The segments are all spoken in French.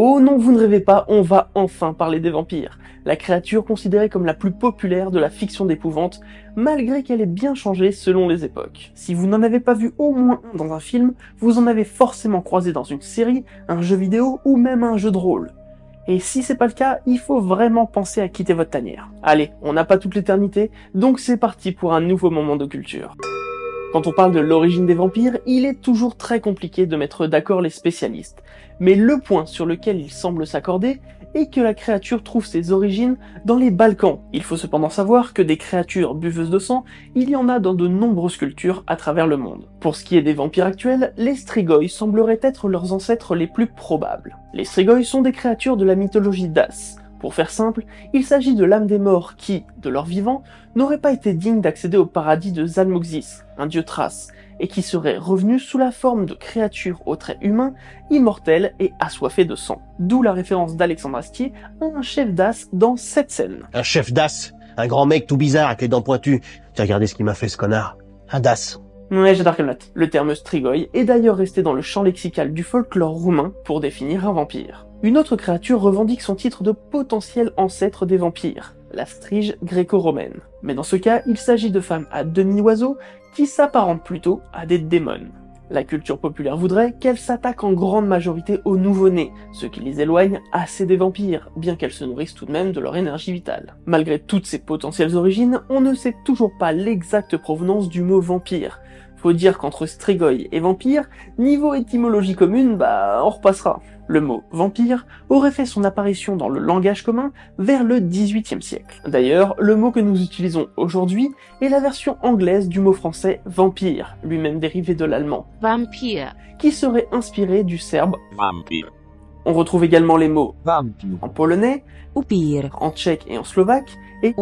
Oh non, vous ne rêvez pas, on va enfin parler des vampires. La créature considérée comme la plus populaire de la fiction d'épouvante, malgré qu'elle ait bien changé selon les époques. Si vous n'en avez pas vu au moins un dans un film, vous en avez forcément croisé dans une série, un jeu vidéo ou même un jeu de rôle. Et si c'est pas le cas, il faut vraiment penser à quitter votre tanière. Allez, on n'a pas toute l'éternité, donc c'est parti pour un nouveau moment de culture. Quand on parle de l'origine des vampires, il est toujours très compliqué de mettre d'accord les spécialistes. Mais le point sur lequel ils semblent s'accorder est que la créature trouve ses origines dans les Balkans. Il faut cependant savoir que des créatures buveuses de sang, il y en a dans de nombreuses cultures à travers le monde. Pour ce qui est des vampires actuels, les Strigoi sembleraient être leurs ancêtres les plus probables. Les Strigoi sont des créatures de la mythologie d'As, pour faire simple, il s'agit de l'âme des morts qui, de leur vivant, n'auraient pas été dignes d'accéder au paradis de Zalmoxis, un dieu thrace, et qui seraient revenus sous la forme de créatures aux traits humains, immortelles et assoiffées de sang. D'où la référence d'Alexandre Astier à un chef d'as dans cette scène. Un chef d'as, un grand mec tout bizarre avec les dents pointues. T'as regardé ce qu'il m'a fait ce connard Un das. Ouais, j'adore. Le terme strigoi est d'ailleurs resté dans le champ lexical du folklore roumain pour définir un vampire. Une autre créature revendique son titre de potentiel ancêtre des vampires, la strige gréco-romaine. Mais dans ce cas, il s'agit de femmes à demi-oiseaux qui s'apparentent plutôt à des démons. La culture populaire voudrait qu'elles s'attaquent en grande majorité aux nouveau-nés, ce qui les éloigne assez des vampires, bien qu'elles se nourrissent tout de même de leur énergie vitale. Malgré toutes ces potentielles origines, on ne sait toujours pas l'exacte provenance du mot vampire. Faut dire qu'entre strigoi et vampire, niveau étymologie commune, bah on repassera. Le mot vampire aurait fait son apparition dans le langage commun vers le XVIIIe siècle. D'ailleurs, le mot que nous utilisons aujourd'hui est la version anglaise du mot français vampire, lui-même dérivé de l'allemand, Vampire. qui serait inspiré du serbe. Vampire. On retrouve également les mots Vampire. en polonais, Upir. en tchèque et en slovaque, et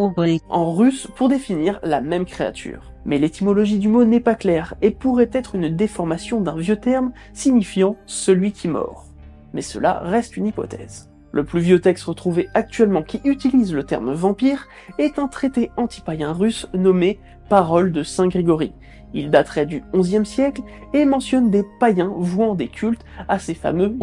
en russe pour définir la même créature. Mais l'étymologie du mot n'est pas claire et pourrait être une déformation d'un vieux terme signifiant celui qui mord mais cela reste une hypothèse. Le plus vieux texte retrouvé actuellement qui utilise le terme vampire est un traité antipaïen russe nommé Parole de Saint Grégory. Il daterait du XIe siècle et mentionne des païens vouant des cultes à ces fameux.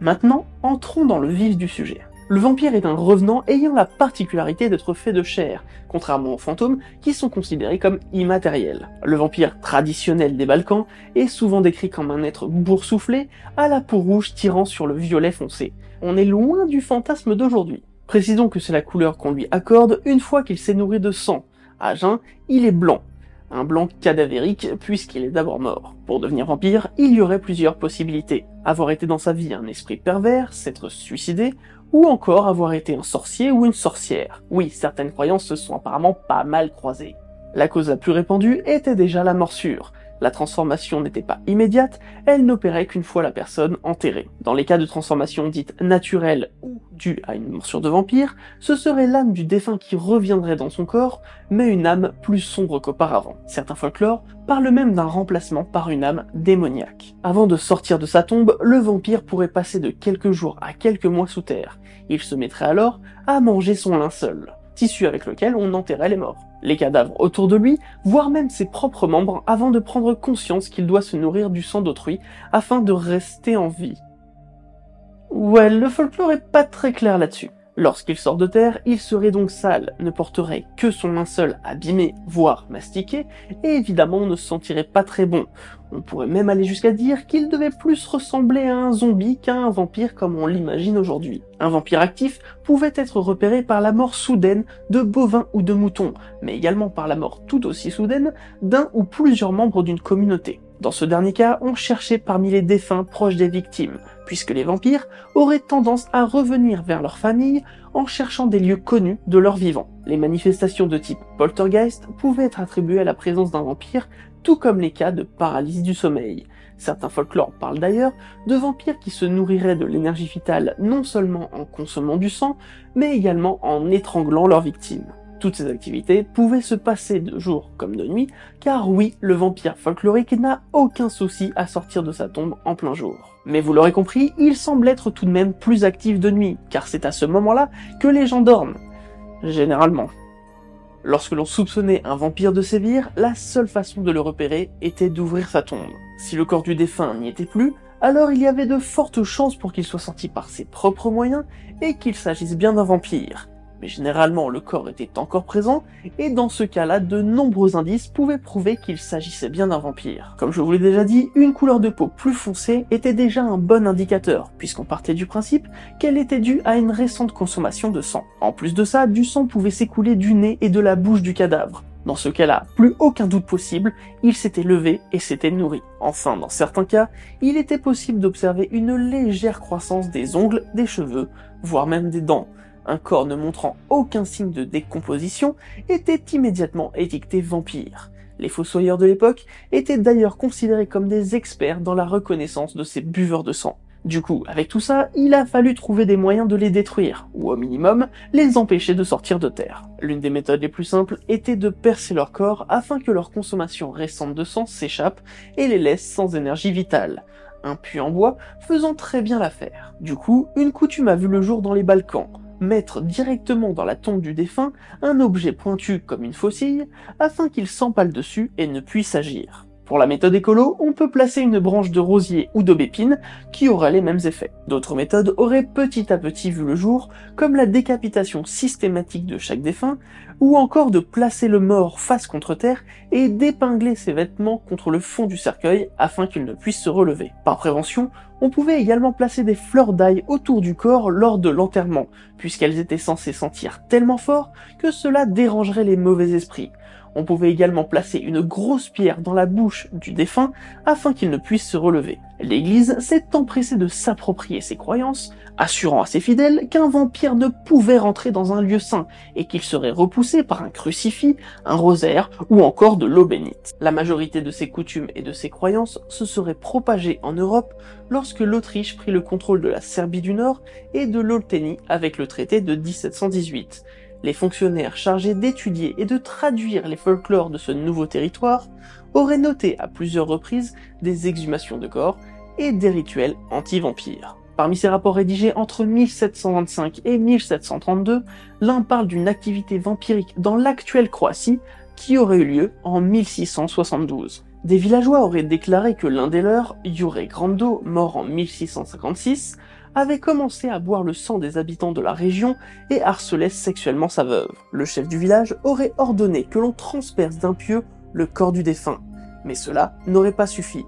Maintenant, entrons dans le vif du sujet. Le vampire est un revenant ayant la particularité d'être fait de chair, contrairement aux fantômes qui sont considérés comme immatériels. Le vampire traditionnel des Balkans est souvent décrit comme un être boursouflé, à la peau rouge tirant sur le violet foncé. On est loin du fantasme d'aujourd'hui. Précisons que c'est la couleur qu'on lui accorde une fois qu'il s'est nourri de sang. À jeun, il est blanc. Un blanc cadavérique puisqu'il est d'abord mort. Pour devenir vampire, il y aurait plusieurs possibilités. Avoir été dans sa vie un esprit pervers, s'être suicidé, ou encore avoir été un sorcier ou une sorcière. Oui, certaines croyances se sont apparemment pas mal croisées. La cause la plus répandue était déjà la morsure. La transformation n'était pas immédiate, elle n'opérait qu'une fois la personne enterrée. Dans les cas de transformation dite naturelle ou due à une morsure de vampire, ce serait l'âme du défunt qui reviendrait dans son corps, mais une âme plus sombre qu'auparavant. Certains folklores parlent même d'un remplacement par une âme démoniaque. Avant de sortir de sa tombe, le vampire pourrait passer de quelques jours à quelques mois sous terre. Il se mettrait alors à manger son linceul, tissu avec lequel on enterrait les morts. Les cadavres autour de lui, voire même ses propres membres, avant de prendre conscience qu'il doit se nourrir du sang d'autrui afin de rester en vie. Ouais, le folklore est pas très clair là-dessus. Lorsqu'il sort de terre, il serait donc sale, ne porterait que son linceul abîmé, voire mastiqué, et évidemment ne se sentirait pas très bon. On pourrait même aller jusqu'à dire qu'il devait plus ressembler à un zombie qu'à un vampire comme on l'imagine aujourd'hui. Un vampire actif pouvait être repéré par la mort soudaine de bovins ou de moutons, mais également par la mort tout aussi soudaine d'un ou plusieurs membres d'une communauté. Dans ce dernier cas, on cherchait parmi les défunts proches des victimes, puisque les vampires auraient tendance à revenir vers leur famille en cherchant des lieux connus de leurs vivants. Les manifestations de type poltergeist pouvaient être attribuées à la présence d'un vampire, tout comme les cas de paralysie du sommeil. Certains folklores parlent d'ailleurs de vampires qui se nourriraient de l'énergie vitale non seulement en consommant du sang, mais également en étranglant leurs victimes. Toutes ces activités pouvaient se passer de jour comme de nuit, car oui, le vampire folklorique n'a aucun souci à sortir de sa tombe en plein jour. Mais vous l'aurez compris, il semble être tout de même plus actif de nuit, car c'est à ce moment-là que les gens dorment. Généralement. Lorsque l'on soupçonnait un vampire de sévir, la seule façon de le repérer était d'ouvrir sa tombe. Si le corps du défunt n'y était plus, alors il y avait de fortes chances pour qu'il soit sorti par ses propres moyens et qu'il s'agisse bien d'un vampire mais généralement le corps était encore présent, et dans ce cas-là, de nombreux indices pouvaient prouver qu'il s'agissait bien d'un vampire. Comme je vous l'ai déjà dit, une couleur de peau plus foncée était déjà un bon indicateur, puisqu'on partait du principe qu'elle était due à une récente consommation de sang. En plus de ça, du sang pouvait s'écouler du nez et de la bouche du cadavre. Dans ce cas-là, plus aucun doute possible, il s'était levé et s'était nourri. Enfin, dans certains cas, il était possible d'observer une légère croissance des ongles, des cheveux, voire même des dents, un corps ne montrant aucun signe de décomposition était immédiatement étiqueté vampire. Les fossoyeurs de l'époque étaient d'ailleurs considérés comme des experts dans la reconnaissance de ces buveurs de sang. Du coup, avec tout ça, il a fallu trouver des moyens de les détruire, ou au minimum, les empêcher de sortir de terre. L'une des méthodes les plus simples était de percer leur corps afin que leur consommation récente de sang s'échappe et les laisse sans énergie vitale. Un puits en bois faisant très bien l'affaire. Du coup, une coutume a vu le jour dans les Balkans, mettre directement dans la tombe du défunt un objet pointu comme une faucille afin qu'il s'empale dessus et ne puisse agir. Pour la méthode écolo, on peut placer une branche de rosier ou d'aubépine qui aura les mêmes effets. D'autres méthodes auraient petit à petit vu le jour, comme la décapitation systématique de chaque défunt, ou encore de placer le mort face contre terre et d'épingler ses vêtements contre le fond du cercueil afin qu'il ne puisse se relever. Par prévention, on pouvait également placer des fleurs d'ail autour du corps lors de l'enterrement, puisqu'elles étaient censées sentir tellement fort que cela dérangerait les mauvais esprits. On pouvait également placer une grosse pierre dans la bouche du défunt afin qu'il ne puisse se relever. L'Église s'est empressée de s'approprier ses croyances, assurant à ses fidèles qu'un vampire ne pouvait rentrer dans un lieu saint et qu'il serait repoussé par un crucifix, un rosaire ou encore de l'eau bénite. La majorité de ces coutumes et de ces croyances se seraient propagées en Europe lorsque l'Autriche prit le contrôle de la Serbie du Nord et de l'Olténie avec le traité de 1718 les fonctionnaires chargés d'étudier et de traduire les folklores de ce nouveau territoire auraient noté à plusieurs reprises des exhumations de corps et des rituels anti-vampires. Parmi ces rapports rédigés entre 1725 et 1732, l'un parle d'une activité vampirique dans l'actuelle Croatie qui aurait eu lieu en 1672. Des villageois auraient déclaré que l'un des leurs, Jure Grando, mort en 1656, avait commencé à boire le sang des habitants de la région et harcelait sexuellement sa veuve. Le chef du village aurait ordonné que l'on transperce d'un pieu le corps du défunt, mais cela n'aurait pas suffi.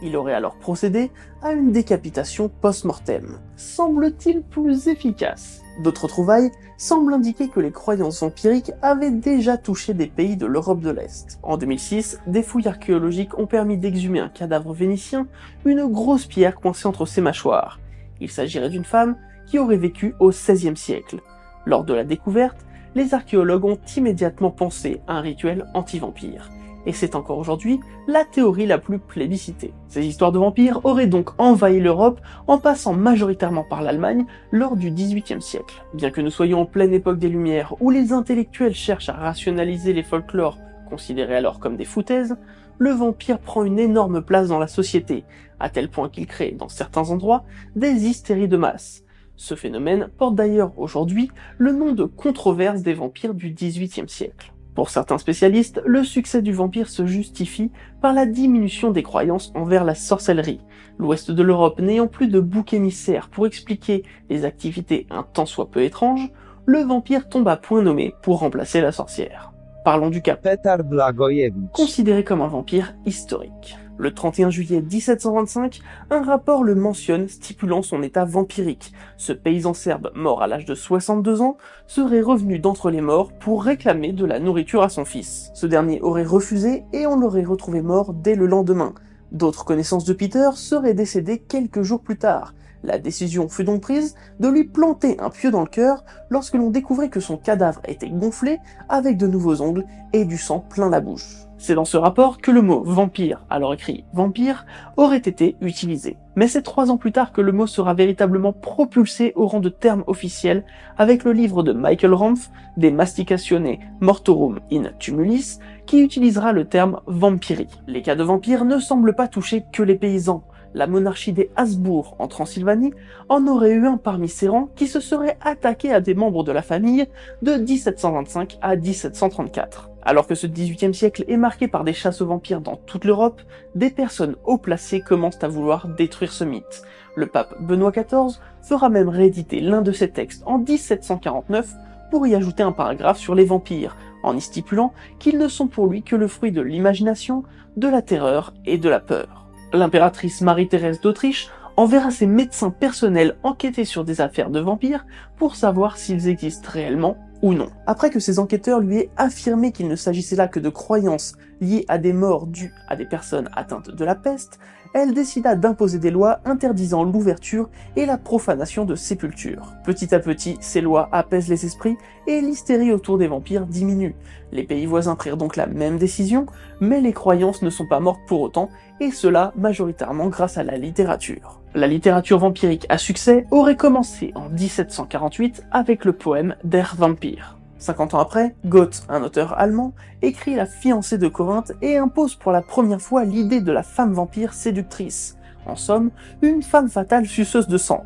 Il aurait alors procédé à une décapitation post-mortem, semble-t-il plus efficace. D'autres trouvailles semblent indiquer que les croyances empiriques avaient déjà touché des pays de l'Europe de l'Est. En 2006, des fouilles archéologiques ont permis d'exhumer un cadavre vénitien, une grosse pierre coincée entre ses mâchoires. Il s'agirait d'une femme qui aurait vécu au XVIe siècle. Lors de la découverte, les archéologues ont immédiatement pensé à un rituel anti-vampire. et c'est encore aujourd'hui la théorie la plus plébiscitée. Ces histoires de vampires auraient donc envahi l'Europe en passant majoritairement par l'Allemagne lors du XVIIIe siècle. Bien que nous soyons en pleine époque des Lumières où les intellectuels cherchent à rationaliser les folklores considérés alors comme des foutaises, le vampire prend une énorme place dans la société, à tel point qu'il crée, dans certains endroits, des hystéries de masse. Ce phénomène porte d'ailleurs aujourd'hui le nom de controverse des vampires du XVIIIe siècle. Pour certains spécialistes, le succès du vampire se justifie par la diminution des croyances envers la sorcellerie. L'ouest de l'Europe n'ayant plus de bouc émissaire pour expliquer les activités un tant soit peu étranges, le vampire tombe à point nommé pour remplacer la sorcière. Parlons du cas Petar Blagojevich. considéré comme un vampire historique. Le 31 juillet 1725, un rapport le mentionne stipulant son état vampirique. Ce paysan serbe, mort à l'âge de 62 ans, serait revenu d'entre les morts pour réclamer de la nourriture à son fils. Ce dernier aurait refusé et on l'aurait retrouvé mort dès le lendemain. D'autres connaissances de Peter seraient décédées quelques jours plus tard. La décision fut donc prise de lui planter un pieu dans le cœur lorsque l'on découvrait que son cadavre était gonflé avec de nouveaux ongles et du sang plein la bouche. C'est dans ce rapport que le mot vampire, alors écrit vampire, aurait été utilisé. Mais c'est trois ans plus tard que le mot sera véritablement propulsé au rang de terme officiel avec le livre de Michael Ramph, De Masticatione Mortorum in Tumulis, qui utilisera le terme vampiri. Les cas de vampires ne semblent pas toucher que les paysans. La monarchie des Habsbourg en Transylvanie en aurait eu un parmi ses rangs qui se serait attaqué à des membres de la famille de 1725 à 1734. Alors que ce XVIIIe siècle est marqué par des chasses aux vampires dans toute l'Europe, des personnes haut placées commencent à vouloir détruire ce mythe. Le pape Benoît XIV fera même rééditer l'un de ses textes en 1749 pour y ajouter un paragraphe sur les vampires, en y stipulant qu'ils ne sont pour lui que le fruit de l'imagination, de la terreur et de la peur. L'impératrice Marie-Thérèse d'Autriche enverra ses médecins personnels enquêter sur des affaires de vampires pour savoir s'ils existent réellement ou non. Après que ces enquêteurs lui aient affirmé qu'il ne s'agissait là que de croyances liées à des morts dues à des personnes atteintes de la peste, elle décida d'imposer des lois interdisant l'ouverture et la profanation de sépultures. Petit à petit, ces lois apaisent les esprits et l'hystérie autour des vampires diminue. Les pays voisins prirent donc la même décision, mais les croyances ne sont pas mortes pour autant, et cela majoritairement grâce à la littérature. La littérature vampirique à succès aurait commencé en 1748 avec le poème Der Vampir. 50 ans après, Goethe, un auteur allemand, écrit La fiancée de Corinthe et impose pour la première fois l'idée de la femme vampire séductrice. En somme, une femme fatale suceuse de sang.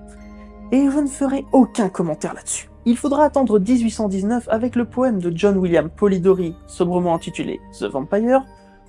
Et je ne ferai aucun commentaire là-dessus. Il faudra attendre 1819 avec le poème de John William Polidori, sobrement intitulé The Vampire,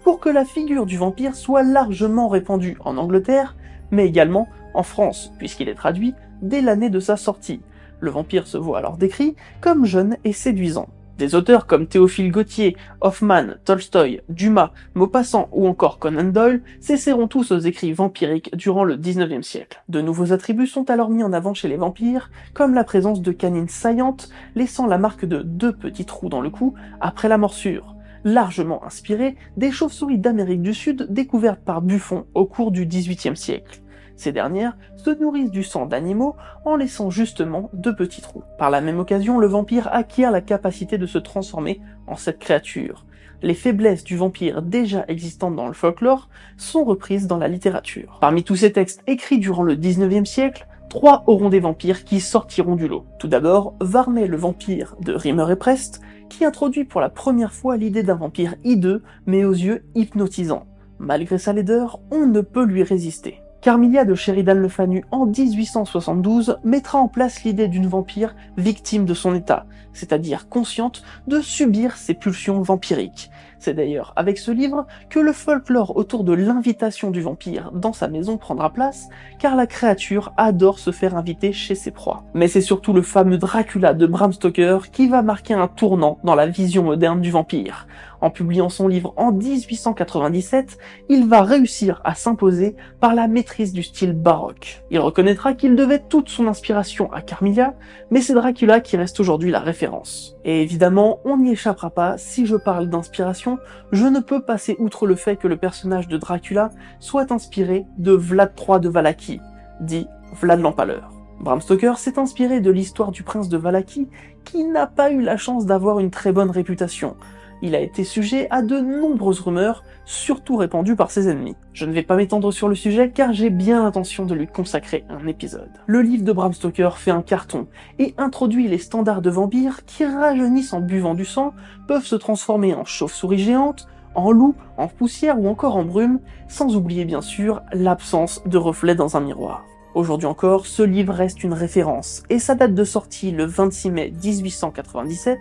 pour que la figure du vampire soit largement répandue en Angleterre, mais également en France, puisqu'il est traduit dès l'année de sa sortie, le vampire se voit alors décrit comme jeune et séduisant. Des auteurs comme Théophile Gautier, Hoffman, Tolstoï, Dumas, Maupassant ou encore Conan Doyle cesseront tous aux écrits vampiriques durant le 19e siècle. De nouveaux attributs sont alors mis en avant chez les vampires, comme la présence de canines saillantes laissant la marque de deux petits trous dans le cou après la morsure, largement inspiré des chauves-souris d'Amérique du Sud découvertes par Buffon au cours du 18e siècle. Ces dernières se nourrissent du sang d'animaux en laissant justement deux petits trous. Par la même occasion, le vampire acquiert la capacité de se transformer en cette créature. Les faiblesses du vampire déjà existantes dans le folklore sont reprises dans la littérature. Parmi tous ces textes écrits durant le 19e siècle, trois auront des vampires qui sortiront du lot. Tout d'abord, Varney le vampire de Rimmer et Prest, qui introduit pour la première fois l'idée d'un vampire hideux, mais aux yeux hypnotisants. Malgré sa laideur, on ne peut lui résister. Carmilia de Sheridan Le Fanu en 1872 mettra en place l'idée d'une vampire victime de son état, c'est-à-dire consciente de subir ses pulsions vampiriques. C'est d'ailleurs avec ce livre que le folklore autour de l'invitation du vampire dans sa maison prendra place, car la créature adore se faire inviter chez ses proies. Mais c'est surtout le fameux Dracula de Bram Stoker qui va marquer un tournant dans la vision moderne du vampire. En publiant son livre en 1897, il va réussir à s'imposer par la maîtrise du style baroque. Il reconnaîtra qu'il devait toute son inspiration à Carmilla, mais c'est Dracula qui reste aujourd'hui la référence. Et évidemment, on n'y échappera pas, si je parle d'inspiration, je ne peux passer outre le fait que le personnage de Dracula soit inspiré de Vlad III de Valaki, dit Vlad l'Empaleur. Bram Stoker s'est inspiré de l'histoire du prince de Valaki, qui n'a pas eu la chance d'avoir une très bonne réputation. Il a été sujet à de nombreuses rumeurs, surtout répandues par ses ennemis. Je ne vais pas m'étendre sur le sujet car j'ai bien l'intention de lui consacrer un épisode. Le livre de Bram Stoker fait un carton et introduit les standards de vampires qui rajeunissent en buvant du sang, peuvent se transformer en chauves-souris géantes, en loup, en poussière ou encore en brume, sans oublier bien sûr l'absence de reflets dans un miroir. Aujourd'hui encore, ce livre reste une référence, et sa date de sortie le 26 mai 1897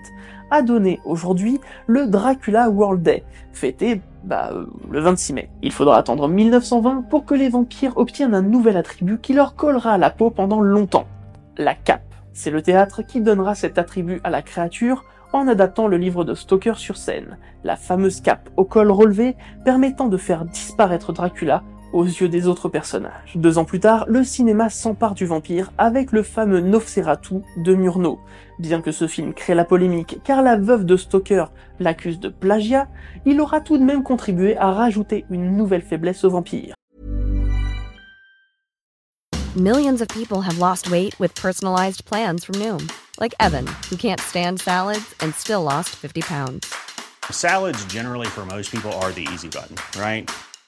a donné aujourd'hui le Dracula World Day, fêté bah, le 26 mai. Il faudra attendre 1920 pour que les vampires obtiennent un nouvel attribut qui leur collera à la peau pendant longtemps, la cape. C'est le théâtre qui donnera cet attribut à la créature en adaptant le livre de Stoker sur scène, la fameuse cape au col relevé permettant de faire disparaître Dracula aux yeux des autres personnages. Deux ans plus tard, le cinéma s'empare du vampire avec le fameux Nosferatu de Murnau. Bien que ce film crée la polémique car la veuve de Stoker l'accuse de plagiat, il aura tout de même contribué à rajouter une nouvelle faiblesse au vampire. Millions of people have lost weight with personalized plans from Noom, like Evan, who can't stand salads and still lost 50 pounds. Salads generally for most people are the easy button, right?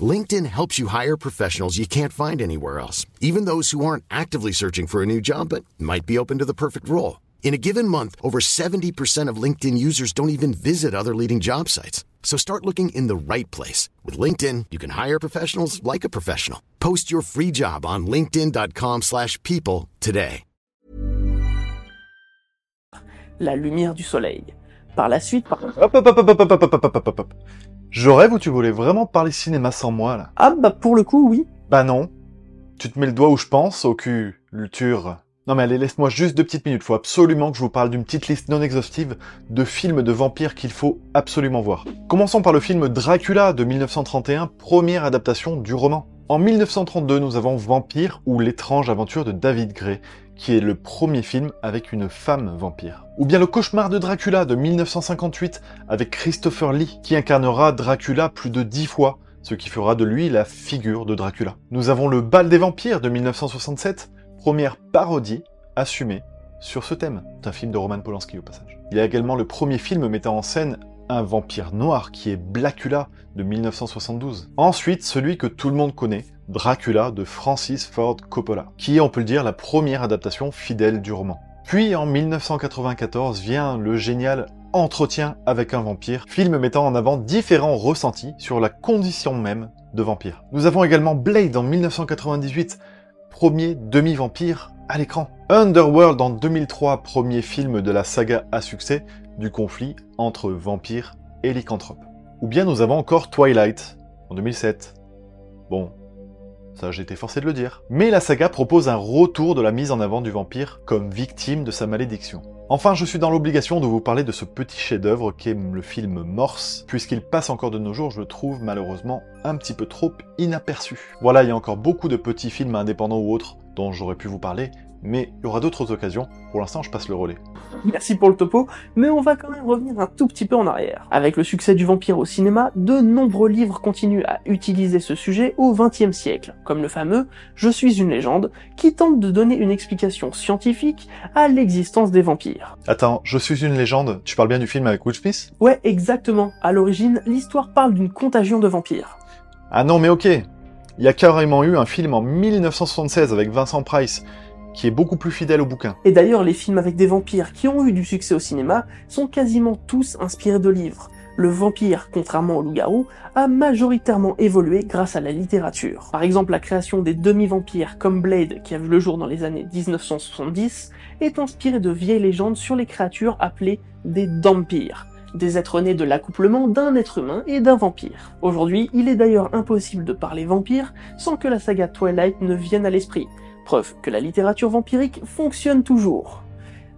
LinkedIn helps you hire professionals you can't find anywhere else, even those who aren't actively searching for a new job but might be open to the perfect role. In a given month, over 70% of LinkedIn users don't even visit other leading job sites. So start looking in the right place. With LinkedIn, you can hire professionals like a professional. Post your free job on linkedin.com slash people today. La lumière du soleil. Par la suite, par... Hop, hop, hop, Je rêve ou tu voulais vraiment parler cinéma sans moi, là? Ah bah pour le coup, oui. Bah non. Tu te mets le doigt où je pense, au cul, culture. Non mais allez, laisse-moi juste deux petites minutes. Faut absolument que je vous parle d'une petite liste non exhaustive de films de vampires qu'il faut absolument voir. Commençons par le film Dracula de 1931, première adaptation du roman. En 1932, nous avons Vampire ou l'étrange aventure de David Gray, qui est le premier film avec une femme vampire. Ou bien Le cauchemar de Dracula de 1958 avec Christopher Lee, qui incarnera Dracula plus de dix fois, ce qui fera de lui la figure de Dracula. Nous avons Le bal des vampires de 1967, première parodie assumée sur ce thème. C'est un film de Roman Polanski au passage. Il y a également le premier film mettant en scène un vampire noir qui est Blacula de 1972. Ensuite, celui que tout le monde connaît, Dracula de Francis Ford Coppola, qui est, on peut le dire, la première adaptation fidèle du roman. Puis en 1994 vient le génial Entretien avec un vampire, film mettant en avant différents ressentis sur la condition même de vampire. Nous avons également Blade en 1998, premier demi-vampire à l'écran. Underworld en 2003, premier film de la saga à succès du conflit entre vampires et lycanthropes. Ou bien nous avons encore Twilight en 2007. Bon, ça j'ai été forcé de le dire. Mais la saga propose un retour de la mise en avant du vampire comme victime de sa malédiction. Enfin, je suis dans l'obligation de vous parler de ce petit chef-d'œuvre qu'est le film Morse, puisqu'il passe encore de nos jours, je le trouve malheureusement un petit peu trop inaperçu. Voilà, il y a encore beaucoup de petits films indépendants ou autres dont j'aurais pu vous parler, mais il y aura d'autres occasions. Pour l'instant, je passe le relais. Merci pour le topo, mais on va quand même revenir un tout petit peu en arrière. Avec le succès du vampire au cinéma, de nombreux livres continuent à utiliser ce sujet au XXe siècle, comme le fameux Je suis une légende, qui tente de donner une explication scientifique à l'existence des vampires. Attends, Je suis une légende, tu parles bien du film avec Will Smith? Ouais, exactement. À l'origine, l'histoire parle d'une contagion de vampires. Ah non, mais ok. Il y a carrément eu un film en 1976 avec Vincent Price qui est beaucoup plus fidèle au bouquin. Et d'ailleurs, les films avec des vampires qui ont eu du succès au cinéma sont quasiment tous inspirés de livres. Le vampire, contrairement au loup-garou, a majoritairement évolué grâce à la littérature. Par exemple, la création des demi-vampires comme Blade, qui a vu le jour dans les années 1970, est inspirée de vieilles légendes sur les créatures appelées des dampires des êtres nés de l'accouplement d'un être humain et d'un vampire. Aujourd'hui, il est d'ailleurs impossible de parler vampire sans que la saga Twilight ne vienne à l'esprit, preuve que la littérature vampirique fonctionne toujours.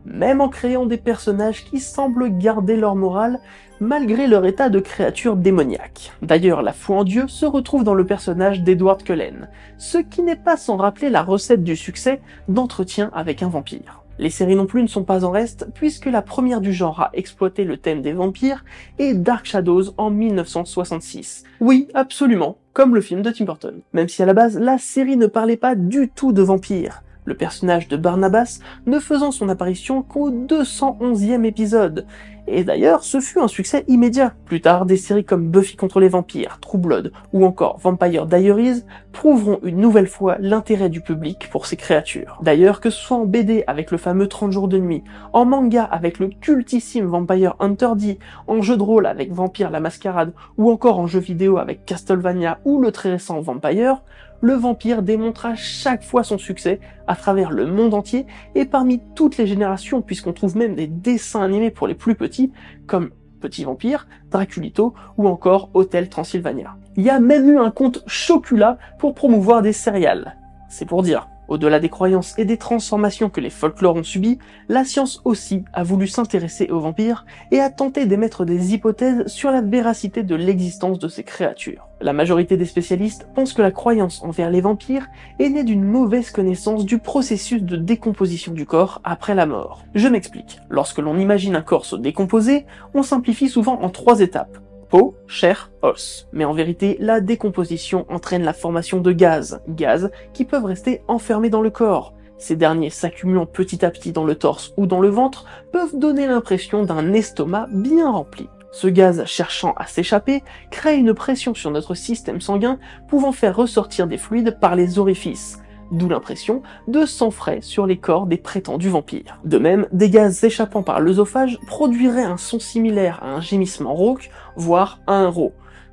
même en créant des personnages qui semblent garder leur morale malgré leur état de créature démoniaque. D'ailleurs, la foi en Dieu se retrouve dans le personnage d'Edward Cullen, ce qui n'est pas sans rappeler la recette du succès d'entretien avec un vampire. Les séries non plus ne sont pas en reste, puisque la première du genre à exploiter le thème des vampires est Dark Shadows en 1966. Oui, absolument, comme le film de Tim Burton. Même si à la base, la série ne parlait pas du tout de vampires le personnage de Barnabas ne faisant son apparition qu'au 211e épisode, et d'ailleurs, ce fut un succès immédiat. Plus tard, des séries comme Buffy contre les vampires, True Blood ou encore Vampire Diaries prouveront une nouvelle fois l'intérêt du public pour ces créatures. D'ailleurs, que ce soit en BD avec le fameux 30 jours de nuit, en manga avec le cultissime Vampire Hunter D, en jeu de rôle avec Vampire la Mascarade ou encore en jeu vidéo avec Castlevania ou le très récent Vampire, le vampire démontre à chaque fois son succès à travers le monde entier et parmi toutes les générations puisqu'on trouve même des dessins animés pour les plus petits comme Petit Vampire, Draculito ou encore Hôtel Transylvania. Il y a même eu un compte Chocula pour promouvoir des céréales. C'est pour dire. Au-delà des croyances et des transformations que les folklores ont subies, la science aussi a voulu s'intéresser aux vampires et a tenté d'émettre des hypothèses sur la véracité de l'existence de ces créatures. La majorité des spécialistes pensent que la croyance envers les vampires est née d'une mauvaise connaissance du processus de décomposition du corps après la mort. Je m'explique. Lorsque l'on imagine un corps se décomposer, on simplifie souvent en trois étapes peau, chair, os. Mais en vérité, la décomposition entraîne la formation de gaz, gaz qui peuvent rester enfermés dans le corps. Ces derniers s'accumulant petit à petit dans le torse ou dans le ventre peuvent donner l'impression d'un estomac bien rempli. Ce gaz cherchant à s'échapper crée une pression sur notre système sanguin pouvant faire ressortir des fluides par les orifices d'où l'impression de sang frais sur les corps des prétendus vampires. De même, des gaz échappant par l'œsophage produiraient un son similaire à un gémissement rauque, voire à un rot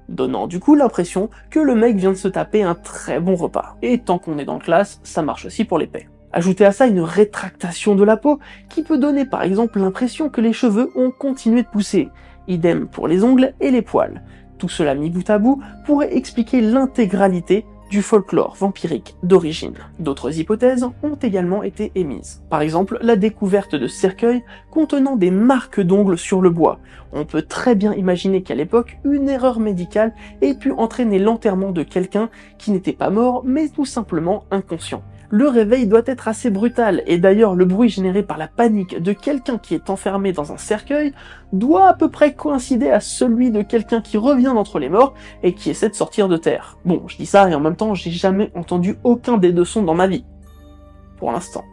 donnant du coup l'impression que le mec vient de se taper un très bon repas. Et tant qu'on est dans le classe, ça marche aussi pour l'épée. Ajoutez à ça une rétractation de la peau qui peut donner par exemple l'impression que les cheveux ont continué de pousser. Idem pour les ongles et les poils. Tout cela mis bout à bout pourrait expliquer l'intégralité du folklore vampirique d'origine. D'autres hypothèses ont également été émises. Par exemple, la découverte de cercueils contenant des marques d'ongles sur le bois. On peut très bien imaginer qu'à l'époque, une erreur médicale ait pu entraîner l'enterrement de quelqu'un qui n'était pas mort, mais tout simplement inconscient le réveil doit être assez brutal, et d'ailleurs le bruit généré par la panique de quelqu'un qui est enfermé dans un cercueil doit à peu près coïncider à celui de quelqu'un qui revient d'entre les morts et qui essaie de sortir de terre. Bon, je dis ça et en même temps j'ai jamais entendu aucun des deux sons dans ma vie. Pour l'instant.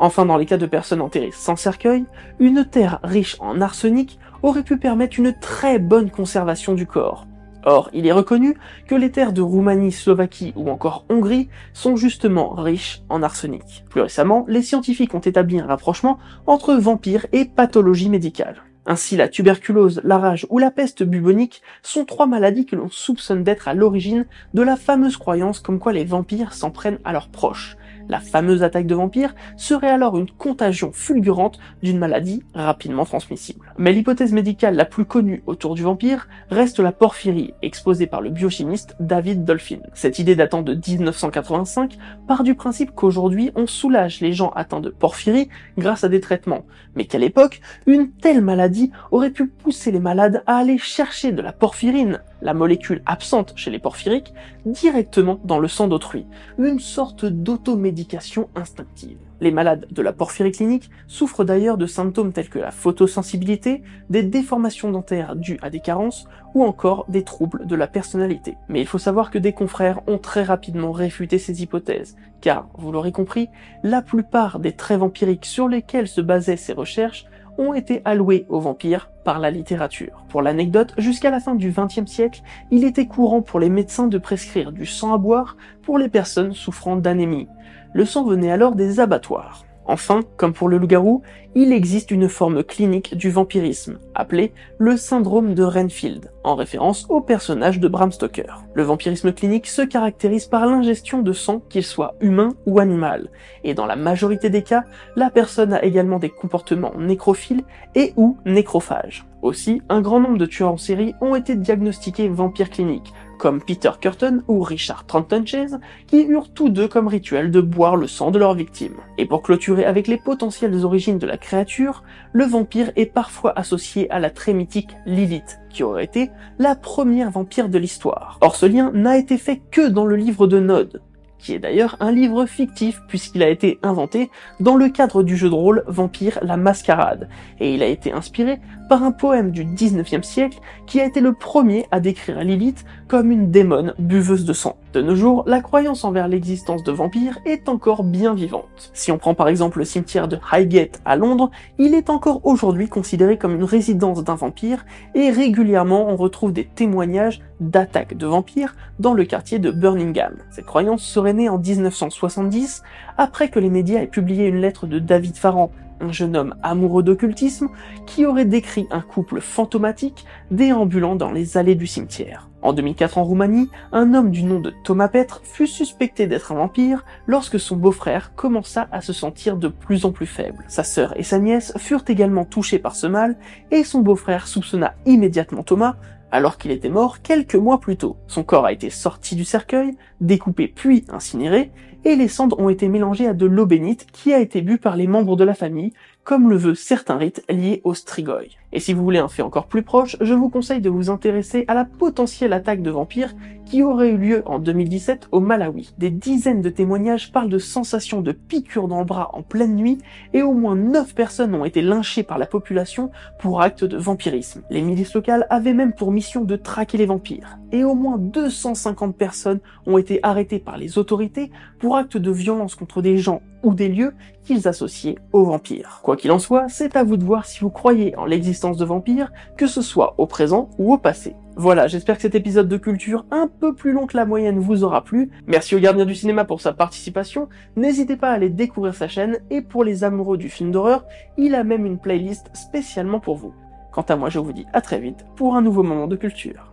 Enfin, dans les cas de personnes enterrées sans cercueil, une terre riche en arsenic aurait pu permettre une très bonne conservation du corps. Or, il est reconnu que les terres de Roumanie, Slovaquie ou encore Hongrie sont justement riches en arsenic. Plus récemment, les scientifiques ont établi un rapprochement entre vampires et pathologie médicale. Ainsi, la tuberculose, la rage ou la peste bubonique sont trois maladies que l'on soupçonne d'être à l'origine de la fameuse croyance comme quoi les vampires s'en prennent à leurs proches, la fameuse attaque de vampire serait alors une contagion fulgurante d'une maladie rapidement transmissible. Mais l'hypothèse médicale la plus connue autour du vampire reste la porphyrie, exposée par le biochimiste David Dolphin. Cette idée datant de 1985 part du principe qu'aujourd'hui on soulage les gens atteints de porphyrie grâce à des traitements, mais qu'à l'époque, une telle maladie aurait pu pousser les malades à aller chercher de la porphyrine, la molécule absente chez les porphyriques, directement dans le sang d'autrui, une sorte d'automédication instinctive. Les malades de la porphyrie clinique souffrent d'ailleurs de symptômes tels que la photosensibilité, des déformations dentaires dues à des carences ou encore des troubles de la personnalité. Mais il faut savoir que des confrères ont très rapidement réfuté ces hypothèses, car, vous l'aurez compris, la plupart des traits vampiriques sur lesquels se basaient ces recherches ont été alloués aux vampires par la littérature. Pour l'anecdote, jusqu'à la fin du XXe siècle, il était courant pour les médecins de prescrire du sang à boire pour les personnes souffrant d'anémie. Le sang venait alors des abattoirs. Enfin, comme pour le loup-garou, il existe une forme clinique du vampirisme, appelée le syndrome de Renfield, en référence au personnage de Bram Stoker. Le vampirisme clinique se caractérise par l'ingestion de sang, qu'il soit humain ou animal, et dans la majorité des cas, la personne a également des comportements nécrophiles et ou nécrophages. Aussi, un grand nombre de tueurs en série ont été diagnostiqués vampires cliniques, comme Peter Curtin ou Richard Trenton Chase, qui eurent tous deux comme rituel de boire le sang de leur victime. Et pour clôturer avec les potentielles origines de la créature, le vampire est parfois associé à la très mythique Lilith, qui aurait été la première vampire de l'histoire. Or ce lien n'a été fait que dans le livre de Nod, qui est d'ailleurs un livre fictif puisqu'il a été inventé dans le cadre du jeu de rôle Vampire la Mascarade, et il a été inspiré par un poème du 19e siècle qui a été le premier à décrire Lilith comme une démone buveuse de sang. De nos jours, la croyance envers l'existence de vampires est encore bien vivante. Si on prend par exemple le cimetière de Highgate à Londres, il est encore aujourd'hui considéré comme une résidence d'un vampire et régulièrement on retrouve des témoignages d'attaques de vampires dans le quartier de Birmingham. Cette croyance serait née en 1970 après que les médias aient publié une lettre de David Farran un jeune homme amoureux d'occultisme qui aurait décrit un couple fantomatique déambulant dans les allées du cimetière. En 2004 en Roumanie, un homme du nom de Thomas Petre fut suspecté d'être un vampire lorsque son beau-frère commença à se sentir de plus en plus faible. Sa sœur et sa nièce furent également touchées par ce mal et son beau-frère soupçonna immédiatement Thomas alors qu'il était mort quelques mois plus tôt. Son corps a été sorti du cercueil, découpé puis incinéré, et les cendres ont été mélangées à de l'eau bénite qui a été bu par les membres de la famille, comme le veut certains rites liés au strigoi. Et si vous voulez un fait encore plus proche, je vous conseille de vous intéresser à la potentielle attaque de vampires qui aurait eu lieu en 2017 au Malawi. Des dizaines de témoignages parlent de sensations de piqûres dans le bras en pleine nuit et au moins 9 personnes ont été lynchées par la population pour actes de vampirisme. Les milices locales avaient même pour mission de traquer les vampires et au moins 250 personnes ont été arrêtées par les autorités pour actes de violence contre des gens ou des lieux qu'ils associaient aux vampires. Quoi qu'il en soit, c'est à vous de voir si vous croyez en l'existence de vampires, que ce soit au présent ou au passé. Voilà, j'espère que cet épisode de culture un peu plus long que la moyenne vous aura plu. Merci au gardien du cinéma pour sa participation. N'hésitez pas à aller découvrir sa chaîne et pour les amoureux du film d'horreur, il a même une playlist spécialement pour vous. Quant à moi, je vous dis à très vite pour un nouveau moment de culture.